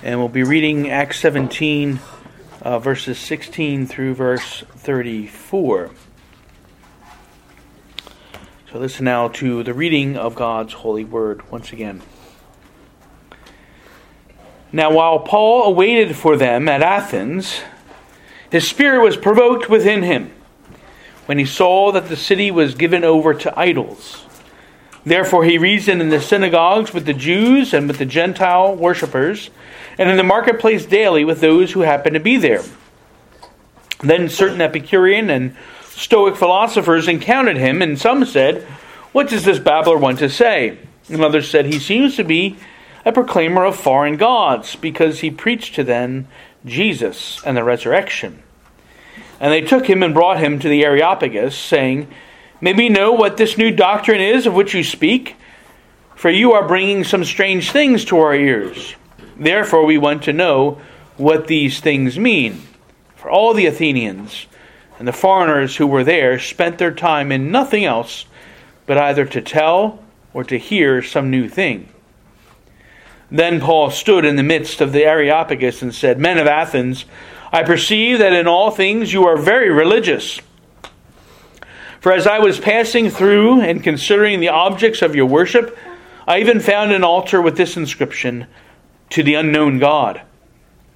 And we'll be reading Acts 17, uh, verses 16 through verse 34. So listen now to the reading of God's holy word once again. Now, while Paul awaited for them at Athens, his spirit was provoked within him when he saw that the city was given over to idols. Therefore, he reasoned in the synagogues with the Jews and with the Gentile worshippers, and in the marketplace daily with those who happened to be there. Then certain Epicurean and Stoic philosophers encountered him, and some said, What does this babbler want to say? And others said, He seems to be a proclaimer of foreign gods, because he preached to them Jesus and the resurrection. And they took him and brought him to the Areopagus, saying, May we know what this new doctrine is of which you speak? For you are bringing some strange things to our ears. Therefore, we want to know what these things mean. For all the Athenians and the foreigners who were there spent their time in nothing else but either to tell or to hear some new thing. Then Paul stood in the midst of the Areopagus and said, Men of Athens, I perceive that in all things you are very religious. For as I was passing through and considering the objects of your worship, I even found an altar with this inscription To the unknown God.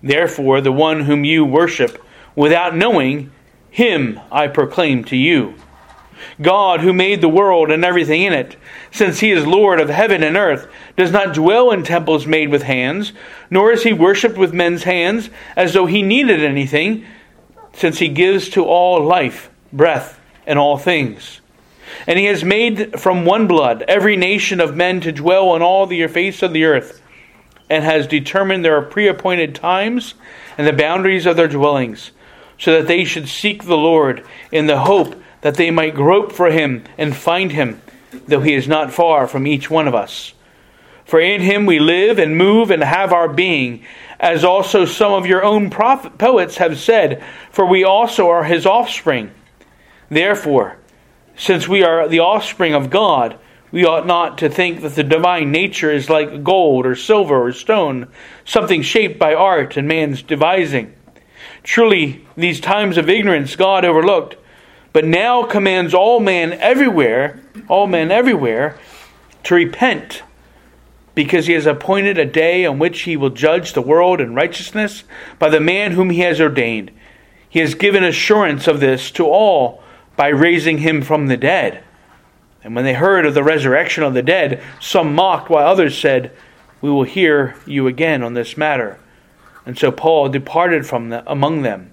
Therefore, the one whom you worship without knowing, him I proclaim to you. God, who made the world and everything in it, since he is Lord of heaven and earth, does not dwell in temples made with hands, nor is he worshipped with men's hands as though he needed anything, since he gives to all life, breath, and all things. And he has made from one blood every nation of men to dwell on all the face of the earth, and has determined their pre appointed times and the boundaries of their dwellings, so that they should seek the Lord in the hope that they might grope for him and find him, though he is not far from each one of us. For in him we live and move and have our being, as also some of your own prophet, poets have said, for we also are his offspring. Therefore, since we are the offspring of God, we ought not to think that the divine nature is like gold or silver or stone, something shaped by art and man's devising. Truly, these times of ignorance God overlooked but now commands all men everywhere, all men everywhere, to repent, because he has appointed a day on which he will judge the world in righteousness by the man whom he has ordained. He has given assurance of this to all by raising him from the dead. And when they heard of the resurrection of the dead, some mocked, while others said, We will hear you again on this matter. And so Paul departed from the, among them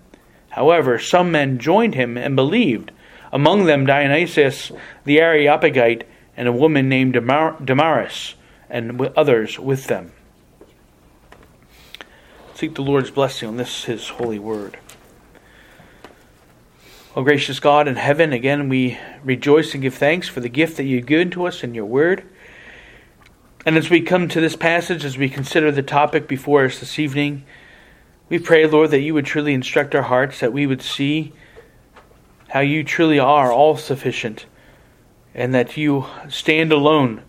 However, some men joined him and believed, among them Dionysius the Areopagite and a woman named Damaris, and others with them. Seek the Lord's blessing on this, his holy word. O gracious God in heaven, again we rejoice and give thanks for the gift that you've given to us in your word. And as we come to this passage, as we consider the topic before us this evening, we pray, Lord, that you would truly instruct our hearts, that we would see how you truly are all sufficient, and that you stand alone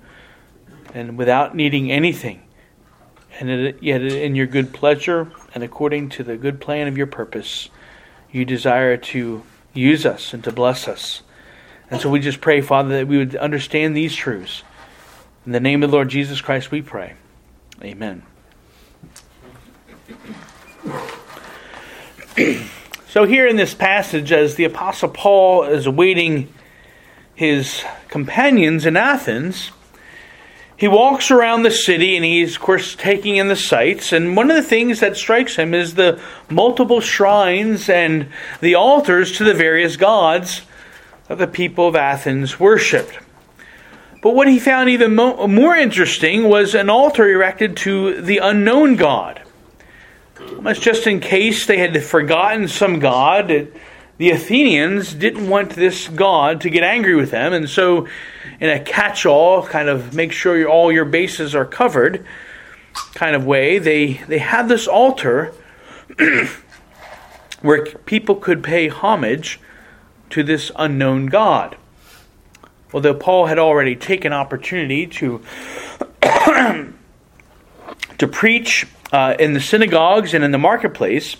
and without needing anything, and yet in your good pleasure and according to the good plan of your purpose, you desire to use us and to bless us. And so we just pray, Father, that we would understand these truths. In the name of the Lord Jesus Christ, we pray. Amen. so, here in this passage, as the Apostle Paul is awaiting his companions in Athens, he walks around the city and he's, of course, taking in the sights. And one of the things that strikes him is the multiple shrines and the altars to the various gods that the people of Athens worshipped. But what he found even mo- more interesting was an altar erected to the unknown God. Almost just in case they had forgotten some god, the Athenians didn't want this god to get angry with them, and so, in a catch all, kind of make sure all your bases are covered kind of way, they, they had this altar where people could pay homage to this unknown God. Although Paul had already taken opportunity to to preach uh, in the synagogues and in the marketplace,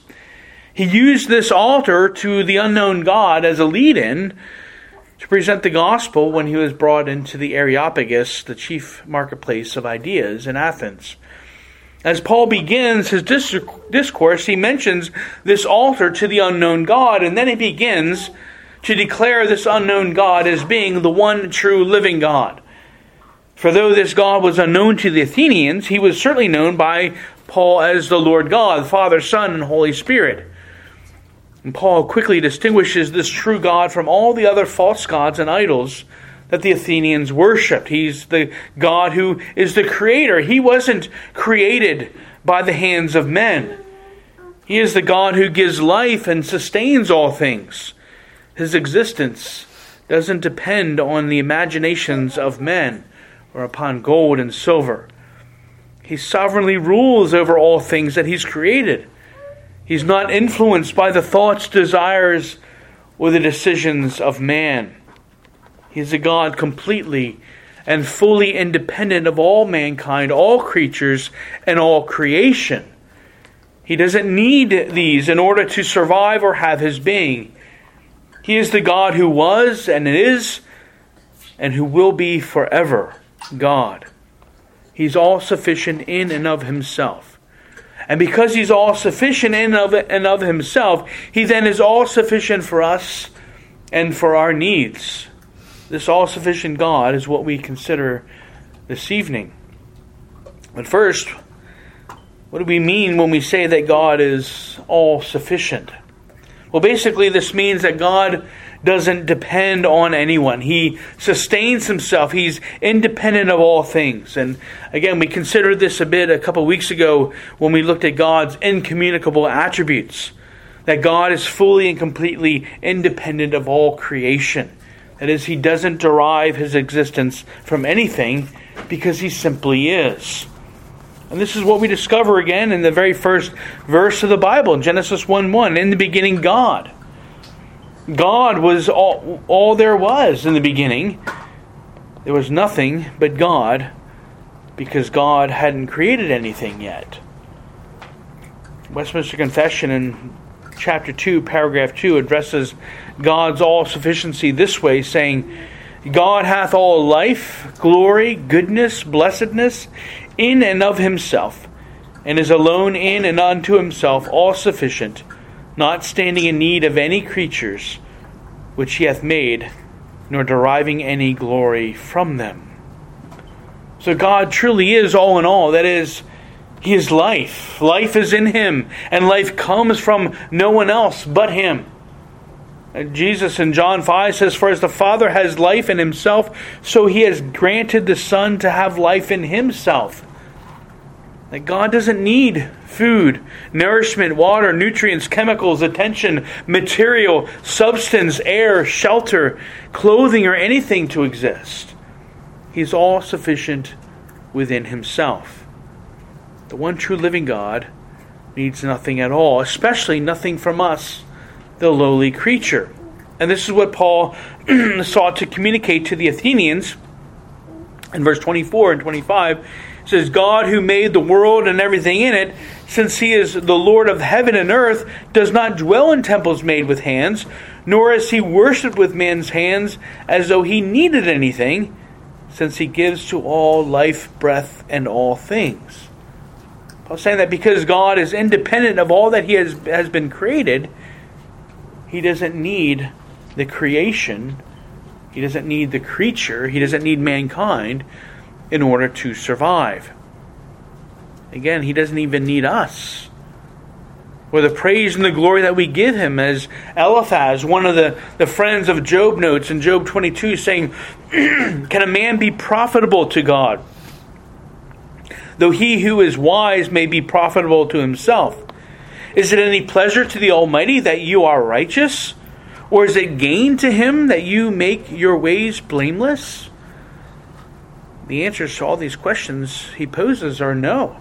he used this altar to the unknown God as a lead in to present the gospel when he was brought into the Areopagus, the chief marketplace of ideas in Athens. As Paul begins his discourse, he mentions this altar to the unknown God, and then he begins to declare this unknown God as being the one true living God. For though this God was unknown to the Athenians, he was certainly known by Paul as the Lord God, Father, Son, and Holy Spirit. And Paul quickly distinguishes this true God from all the other false gods and idols that the Athenians worshipped. He's the God who is the creator. He wasn't created by the hands of men. He is the God who gives life and sustains all things. His existence doesn't depend on the imaginations of men or upon gold and silver. He sovereignly rules over all things that He's created. He's not influenced by the thoughts, desires, or the decisions of man. He's a God completely and fully independent of all mankind, all creatures, and all creation. He doesn't need these in order to survive or have his being. He is the God who was and is and who will be forever God. He's all sufficient in and of himself. And because he's all sufficient in of, and of himself, he then is all sufficient for us and for our needs. This all sufficient God is what we consider this evening. But first, what do we mean when we say that God is all sufficient? Well, basically, this means that God doesn't depend on anyone. He sustains himself. He's independent of all things. And again, we considered this a bit a couple weeks ago when we looked at God's incommunicable attributes. That God is fully and completely independent of all creation. That is, he doesn't derive his existence from anything because he simply is. And this is what we discover again in the very first verse of the Bible, Genesis 1 1. In the beginning, God. God was all, all there was in the beginning. There was nothing but God because God hadn't created anything yet. Westminster Confession in chapter 2, paragraph 2 addresses God's all sufficiency this way, saying, God hath all life, glory, goodness, blessedness in and of himself, and is alone in and unto himself all sufficient not standing in need of any creatures which he hath made, nor deriving any glory from them. So God truly is all in all. That is, He is life. Life is in Him, and life comes from no one else but Him. Jesus in John 5 says, For as the Father has life in Himself, so He has granted the Son to have life in Himself. That God doesn't need food, nourishment, water, nutrients, chemicals, attention, material, substance, air, shelter, clothing, or anything to exist. He's all sufficient within himself. The one true living God needs nothing at all, especially nothing from us, the lowly creature. And this is what Paul sought to communicate to the Athenians in verse 24 and 25 says, God who made the world and everything in it, since he is the Lord of heaven and earth, does not dwell in temples made with hands, nor is he worshipped with men's hands as though he needed anything, since he gives to all life, breath, and all things. Paul's saying that because God is independent of all that he has, has been created, he doesn't need the creation, he doesn't need the creature, he doesn't need mankind in order to survive. Again, he doesn't even need us. Or the praise and the glory that we give him, as Eliphaz, one of the, the friends of Job, notes in Job 22, saying, Can a man be profitable to God? Though he who is wise may be profitable to himself. Is it any pleasure to the Almighty that you are righteous? Or is it gain to him that you make your ways blameless? The answers to all these questions he poses are no.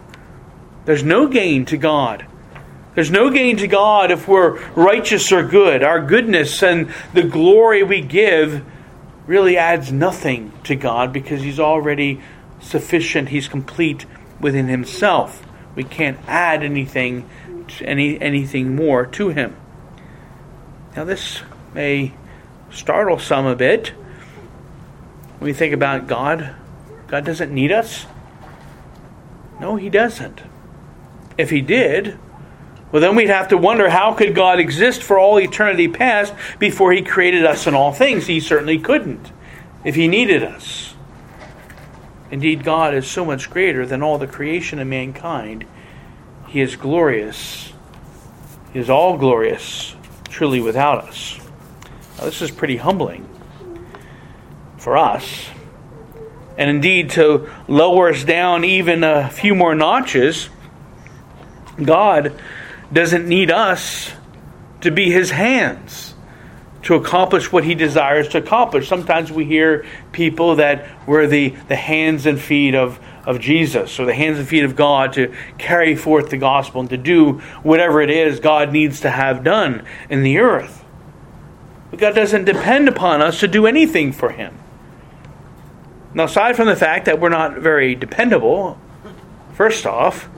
There's no gain to God. There's no gain to God if we're righteous or good. Our goodness and the glory we give really adds nothing to God because He's already sufficient, He's complete within Himself. We can't add anything, any anything more to him. Now this may startle some a bit when we think about God. God doesn't need us. No, he doesn't. If he did, well then we'd have to wonder how could God exist for all eternity past before he created us and all things? He certainly couldn't if he needed us. Indeed, God is so much greater than all the creation of mankind. He is glorious. He is all glorious, truly without us. Now, this is pretty humbling for us. And indeed, to lower us down even a few more notches, God doesn't need us to be his hands to accomplish what he desires to accomplish. Sometimes we hear people that were the, the hands and feet of, of Jesus or the hands and feet of God to carry forth the gospel and to do whatever it is God needs to have done in the earth. But God doesn't depend upon us to do anything for him. Now, aside from the fact that we're not very dependable, first off,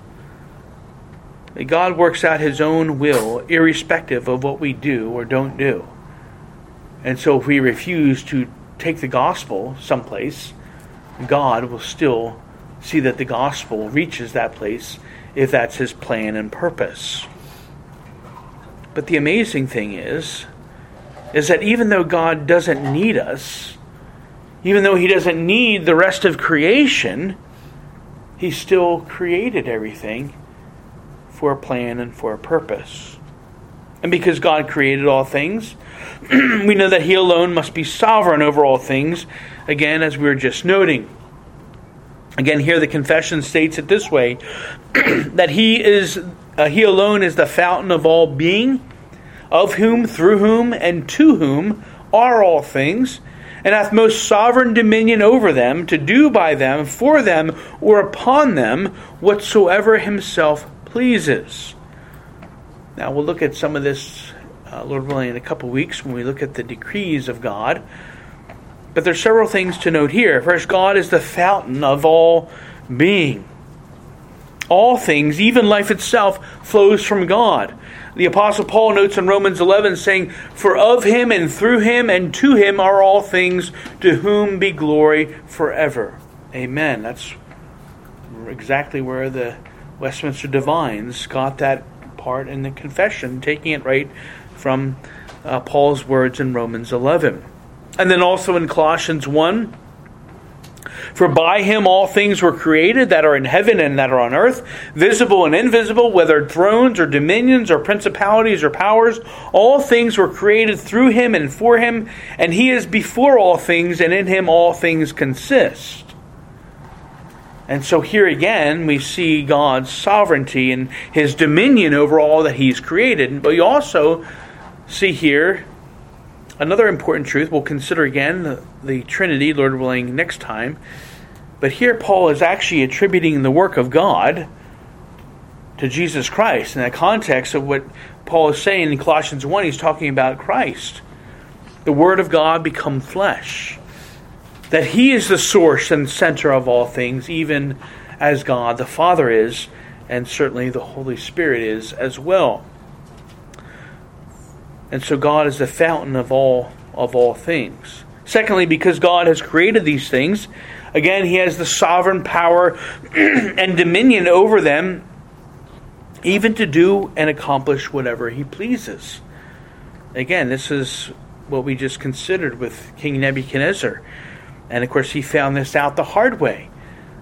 God works out his own will irrespective of what we do or don't do. And so if we refuse to take the gospel someplace, God will still see that the gospel reaches that place if that's his plan and purpose. But the amazing thing is is that even though God doesn't need us, even though he doesn't need the rest of creation, he still created everything for a plan and for a purpose. And because God created all things, we know that He alone must be sovereign over all things, again, as we were just noting. Again, here the confession states it this way that He is uh, He alone is the fountain of all being, of whom, through whom, and to whom are all things, and hath most sovereign dominion over them, to do by them, for them, or upon them, whatsoever himself pleases. Now we'll look at some of this uh, Lord willing, in a couple weeks when we look at the decrees of God. But there's several things to note here. First, God is the fountain of all being. All things, even life itself, flows from God. The Apostle Paul notes in Romans 11, saying, For of him and through him and to him are all things, to whom be glory forever. Amen. That's exactly where the Westminster Divines got that part in the confession, taking it right from uh, Paul's words in Romans 11. And then also in Colossians 1 For by him all things were created that are in heaven and that are on earth, visible and invisible, whether thrones or dominions or principalities or powers, all things were created through him and for him, and he is before all things, and in him all things consist. And so here again, we see God's sovereignty and his dominion over all that he's created. But we also see here another important truth. We'll consider again the, the Trinity, Lord willing, next time. But here, Paul is actually attributing the work of God to Jesus Christ. In the context of what Paul is saying in Colossians 1, he's talking about Christ. The Word of God become flesh that He is the source and center of all things, even as God the Father is, and certainly the Holy Spirit is as well. And so God is the fountain of all of all things. Secondly, because God has created these things, again he has the sovereign power and dominion over them, even to do and accomplish whatever he pleases. Again, this is what we just considered with King Nebuchadnezzar. And of course, he found this out the hard way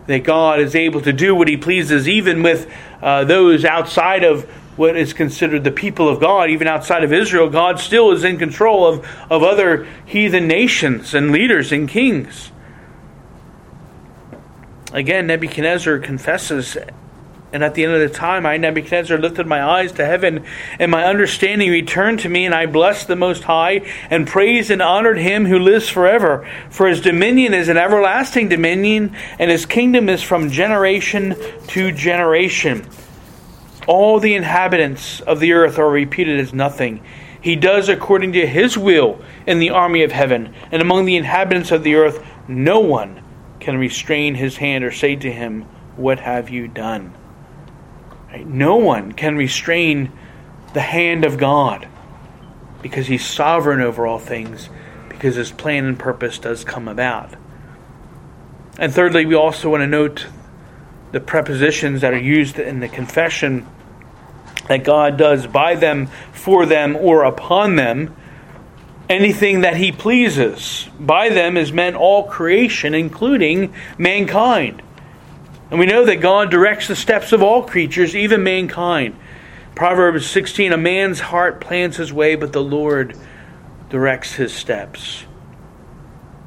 that God is able to do what he pleases, even with uh, those outside of what is considered the people of God, even outside of Israel. God still is in control of, of other heathen nations and leaders and kings. Again, Nebuchadnezzar confesses and at the end of the time, I, Nebuchadnezzar, lifted my eyes to heaven, and my understanding returned to me, and I blessed the Most High, and praised and honored him who lives forever. For his dominion is an everlasting dominion, and his kingdom is from generation to generation. All the inhabitants of the earth are reputed as nothing. He does according to his will in the army of heaven, and among the inhabitants of the earth, no one can restrain his hand or say to him, What have you done? Right? No one can restrain the hand of God because He's sovereign over all things, because His plan and purpose does come about. And thirdly, we also want to note the prepositions that are used in the confession that God does by them, for them, or upon them anything that He pleases. By them is meant all creation, including mankind. And we know that God directs the steps of all creatures, even mankind. Proverbs 16 A man's heart plans his way, but the Lord directs his steps.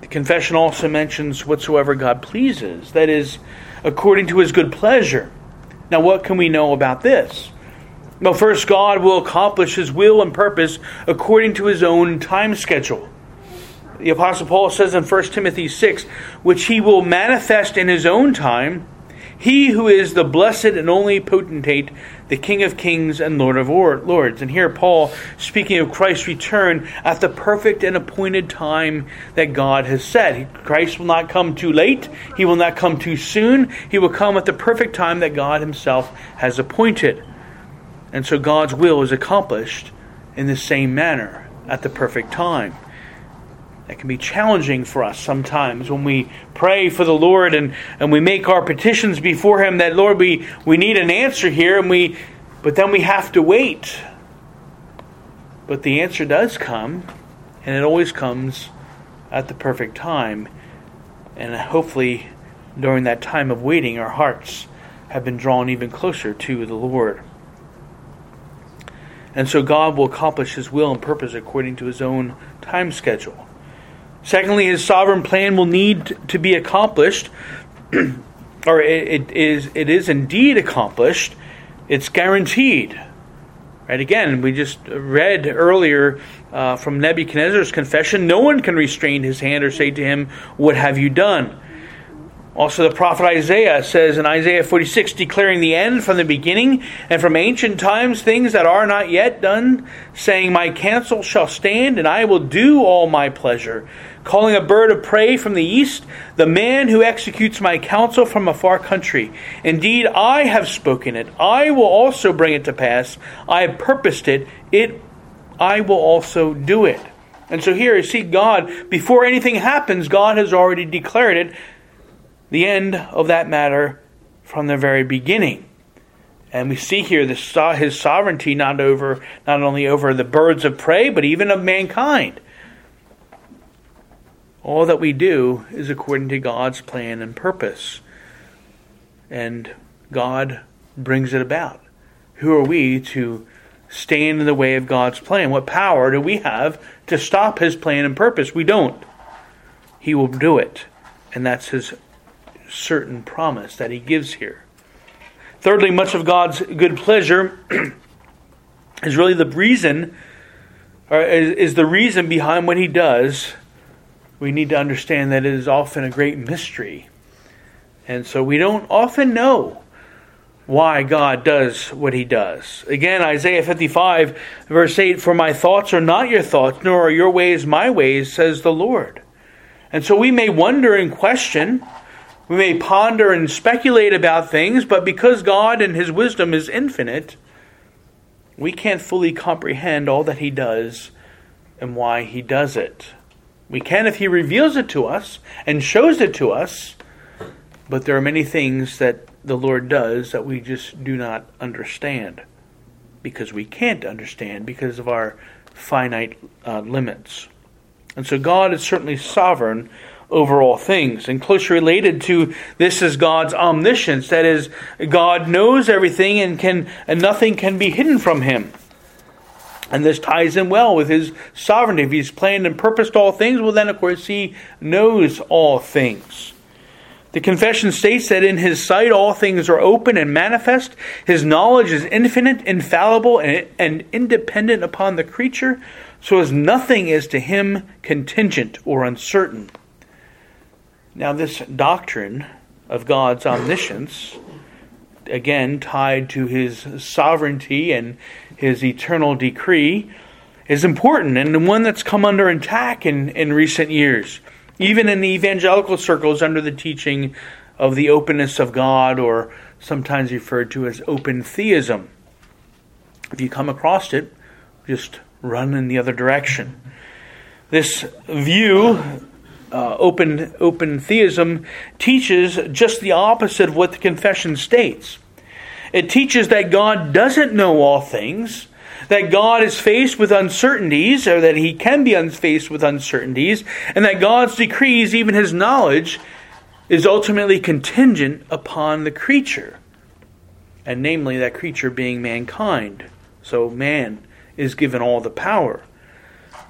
The confession also mentions whatsoever God pleases, that is, according to his good pleasure. Now, what can we know about this? Well, first, God will accomplish his will and purpose according to his own time schedule. The Apostle Paul says in 1 Timothy 6, which he will manifest in his own time he who is the blessed and only potentate, the King of kings and Lord of lords. And here Paul, speaking of Christ's return at the perfect and appointed time that God has set. Christ will not come too late, he will not come too soon, he will come at the perfect time that God himself has appointed. And so God's will is accomplished in the same manner at the perfect time. That can be challenging for us sometimes when we pray for the Lord and, and we make our petitions before Him that, Lord, we, we need an answer here, and we, but then we have to wait. But the answer does come, and it always comes at the perfect time. And hopefully, during that time of waiting, our hearts have been drawn even closer to the Lord. And so God will accomplish His will and purpose according to His own time schedule. Secondly, his sovereign plan will need to be accomplished, or it, it is it is indeed accomplished. It's guaranteed. Right again, we just read earlier uh, from Nebuchadnezzar's confession. No one can restrain his hand or say to him, "What have you done?" Also, the prophet Isaiah says in Isaiah 46, declaring the end from the beginning and from ancient times things that are not yet done, saying, My counsel shall stand, and I will do all my pleasure. Calling a bird of prey from the east, the man who executes my counsel from a far country. Indeed, I have spoken it. I will also bring it to pass. I have purposed it. It I will also do it. And so here you see God, before anything happens, God has already declared it the end of that matter from the very beginning. And we see here the, saw his sovereignty not over not only over the birds of prey, but even of mankind. All that we do is according to God's plan and purpose. And God brings it about. Who are we to stand in the way of God's plan? What power do we have to stop his plan and purpose? We don't. He will do it. And that's his certain promise that he gives here. Thirdly, much of God's good pleasure is really the reason, or is, is the reason behind what he does. We need to understand that it is often a great mystery. And so we don't often know why God does what he does. Again, Isaiah 55, verse 8 For my thoughts are not your thoughts, nor are your ways my ways, says the Lord. And so we may wonder and question we may ponder and speculate about things, but because God and His wisdom is infinite, we can't fully comprehend all that He does and why He does it. We can if He reveals it to us and shows it to us, but there are many things that the Lord does that we just do not understand because we can't understand because of our finite uh, limits. And so God is certainly sovereign over all things. And closely related to this is God's omniscience. That is, God knows everything and can and nothing can be hidden from him. And this ties in well with his sovereignty. If he's planned and purposed all things, well then of course he knows all things. The confession states that in his sight all things are open and manifest. His knowledge is infinite, infallible, and, and independent upon the creature, so as nothing is to him contingent or uncertain. Now, this doctrine of God's omniscience, again tied to his sovereignty and his eternal decree, is important and the one that's come under attack in, in recent years, even in the evangelical circles under the teaching of the openness of God or sometimes referred to as open theism. If you come across it, just run in the other direction. This view, uh, open open theism, teaches just the opposite of what the confession states. It teaches that God doesn't know all things, that God is faced with uncertainties, or that he can be faced with uncertainties, and that God's decrees, even his knowledge, is ultimately contingent upon the creature, and namely that creature being mankind. So man is given all the power.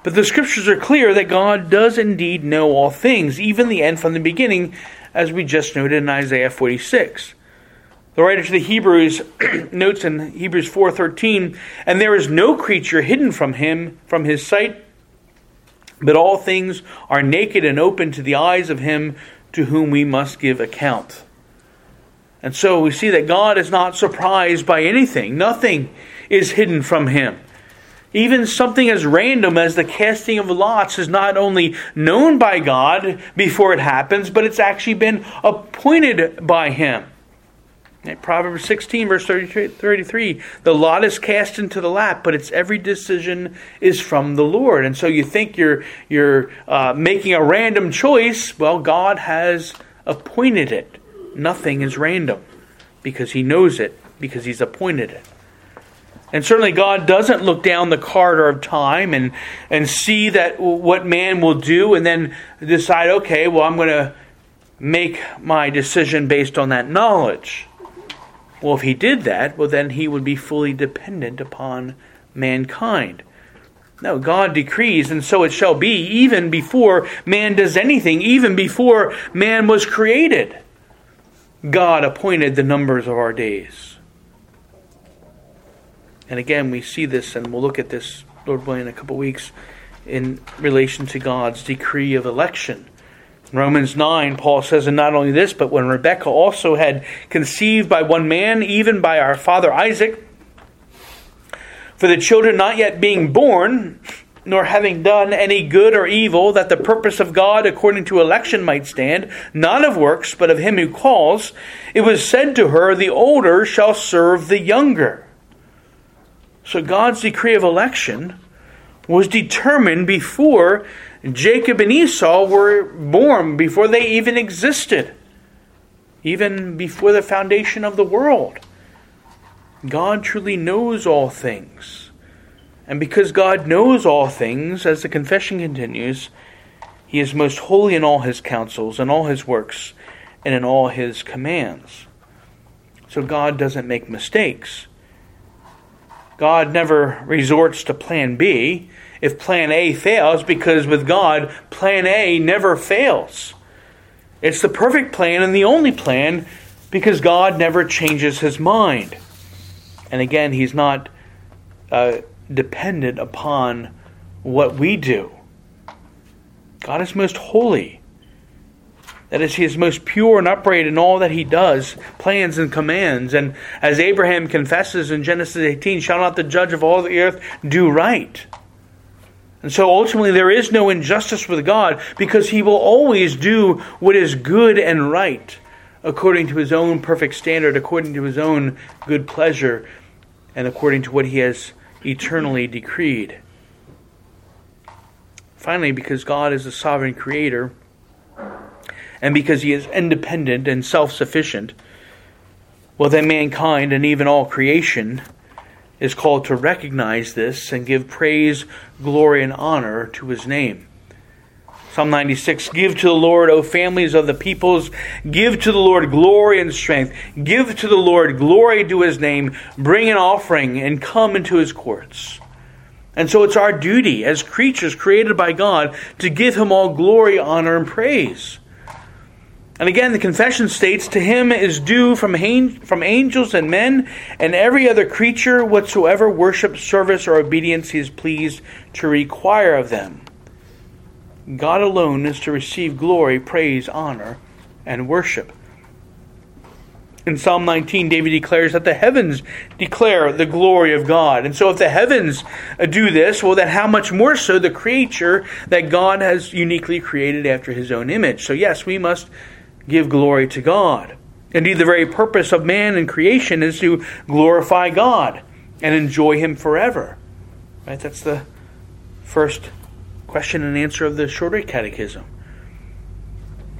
But the scriptures are clear that God does indeed know all things, even the end from the beginning, as we just noted in Isaiah 46. The writer to the Hebrews notes in Hebrews 4:13, "And there is no creature hidden from him from his sight, but all things are naked and open to the eyes of him to whom we must give account." And so we see that God is not surprised by anything. Nothing is hidden from him. Even something as random as the casting of lots is not only known by God before it happens, but it's actually been appointed by him. In Proverbs 16, verse 33, the lot is cast into the lap, but its every decision is from the Lord. And so you think you're, you're uh, making a random choice. Well, God has appointed it. Nothing is random because He knows it, because He's appointed it. And certainly God doesn't look down the corridor of time and, and see that what man will do and then decide, okay, well, I'm going to make my decision based on that knowledge. Well, if he did that, well, then he would be fully dependent upon mankind. No, God decrees, and so it shall be, even before man does anything, even before man was created. God appointed the numbers of our days. And again, we see this, and we'll look at this, Lord willing, in a couple weeks, in relation to God's decree of election. In Romans 9, Paul says, and not only this, but when Rebekah also had conceived by one man, even by our father Isaac, for the children not yet being born, nor having done any good or evil, that the purpose of God according to election might stand, not of works, but of him who calls, it was said to her, The older shall serve the younger. So God's decree of election was determined before Jacob and Esau were born before they even existed, even before the foundation of the world. God truly knows all things. And because God knows all things, as the confession continues, he is most holy in all his counsels, in all his works, and in all his commands. So God doesn't make mistakes. God never resorts to plan B if plan A fails, because with God, plan A never fails. It's the perfect plan and the only plan because God never changes his mind. And again, he's not uh, dependent upon what we do. God is most holy. That is, he is most pure and upright in all that he does, plans and commands. And as Abraham confesses in Genesis 18, shall not the judge of all the earth do right? And so ultimately, there is no injustice with God because He will always do what is good and right according to His own perfect standard, according to His own good pleasure, and according to what He has eternally decreed. Finally, because God is the sovereign creator, and because He is independent and self sufficient, well, then mankind and even all creation is called to recognize this and give praise, glory, and honor to his name. Psalm 96 Give to the Lord, O families of the peoples. Give to the Lord glory and strength. Give to the Lord glory to his name. Bring an offering and come into his courts. And so it's our duty as creatures created by God to give him all glory, honor, and praise. And again, the confession states, To him is due from, from angels and men and every other creature whatsoever worship, service, or obedience he is pleased to require of them. God alone is to receive glory, praise, honor, and worship. In Psalm 19, David declares that the heavens declare the glory of God. And so, if the heavens uh, do this, well, then how much more so the creature that God has uniquely created after his own image? So, yes, we must give glory to God. Indeed, the very purpose of man and creation is to glorify God and enjoy Him forever. Right? That's the first question and answer of the shorter catechism.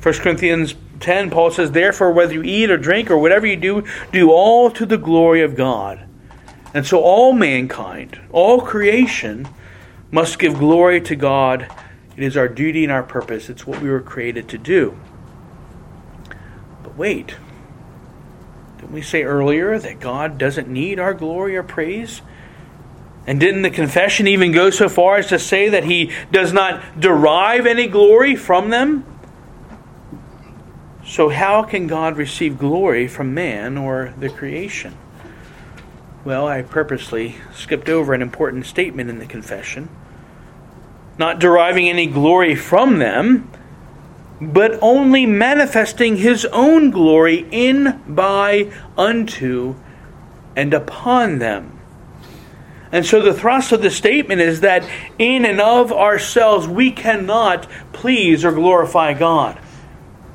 1 Corinthians 10, Paul says, Therefore, whether you eat or drink or whatever you do, do all to the glory of God. And so, all mankind, all creation, must give glory to God. It is our duty and our purpose. It's what we were created to do. Wait, didn't we say earlier that God doesn't need our glory or praise? And didn't the confession even go so far as to say that he does not derive any glory from them? So, how can God receive glory from man or the creation? Well, I purposely skipped over an important statement in the confession. Not deriving any glory from them, but only manifesting his own glory in, by, unto, and upon them. And so the thrust of the statement is that in and of ourselves we cannot please or glorify God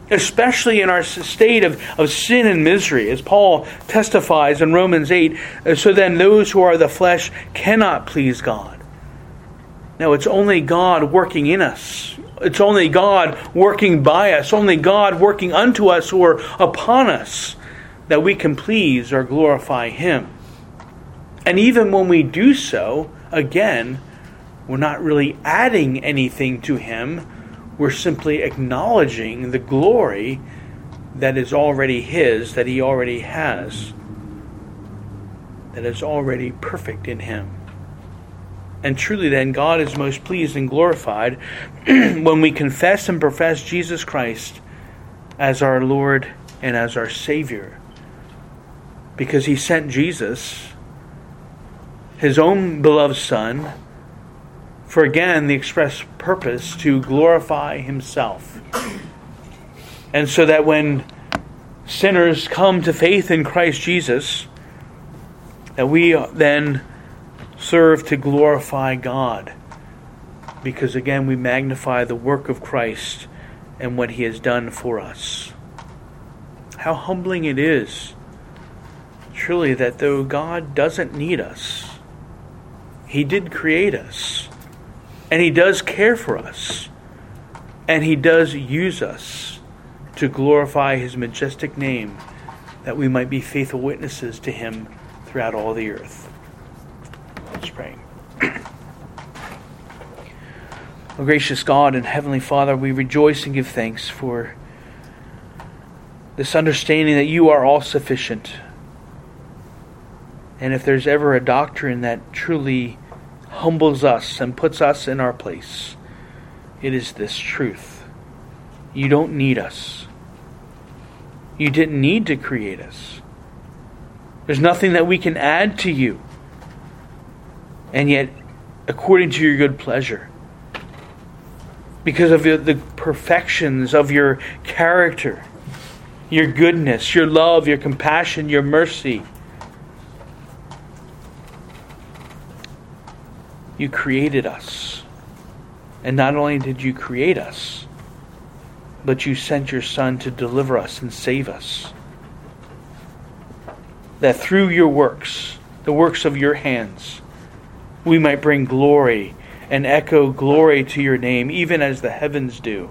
especially in our state of, of sin and misery, as Paul testifies in Romans 8. Uh, so then, those who are the flesh cannot please God. Now, it's only God working in us. It's only God working by us, only God working unto us or upon us that we can please or glorify Him. And even when we do so, again, we're not really adding anything to Him we're simply acknowledging the glory that is already His, that He already has, that is already perfect in Him. And truly, then, God is most pleased and glorified when we confess and profess Jesus Christ as our Lord and as our Savior. Because He sent Jesus, His own beloved Son, for again the express purpose to glorify himself. And so that when sinners come to faith in Christ Jesus, that we then serve to glorify God. Because again, we magnify the work of Christ and what he has done for us. How humbling it is, truly, that though God doesn't need us, he did create us. And He does care for us. And He does use us to glorify His majestic name, that we might be faithful witnesses to Him throughout all the earth. Let's pray. O gracious God and Heavenly Father, we rejoice and give thanks for this understanding that you are all sufficient. And if there's ever a doctrine that truly humbles us and puts us in our place. It is this truth. You don't need us. You didn't need to create us. There's nothing that we can add to you. And yet, according to your good pleasure, because of the perfections of your character, your goodness, your love, your compassion, your mercy, You created us. And not only did you create us, but you sent your Son to deliver us and save us. That through your works, the works of your hands, we might bring glory and echo glory to your name, even as the heavens do,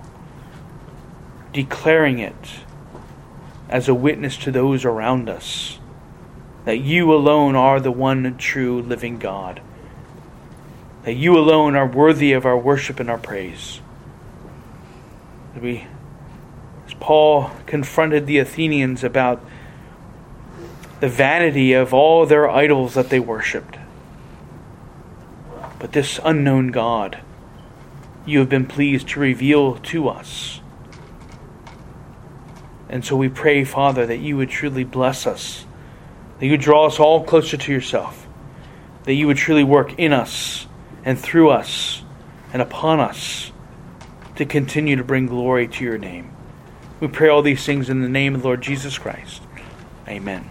declaring it as a witness to those around us that you alone are the one true living God that you alone are worthy of our worship and our praise. we, as Paul confronted the Athenians about the vanity of all their idols that they worshipped. But this unknown God, you have been pleased to reveal to us. And so we pray, Father, that you would truly bless us, that you would draw us all closer to yourself, that you would truly work in us and through us and upon us to continue to bring glory to your name. We pray all these things in the name of the Lord Jesus Christ. Amen.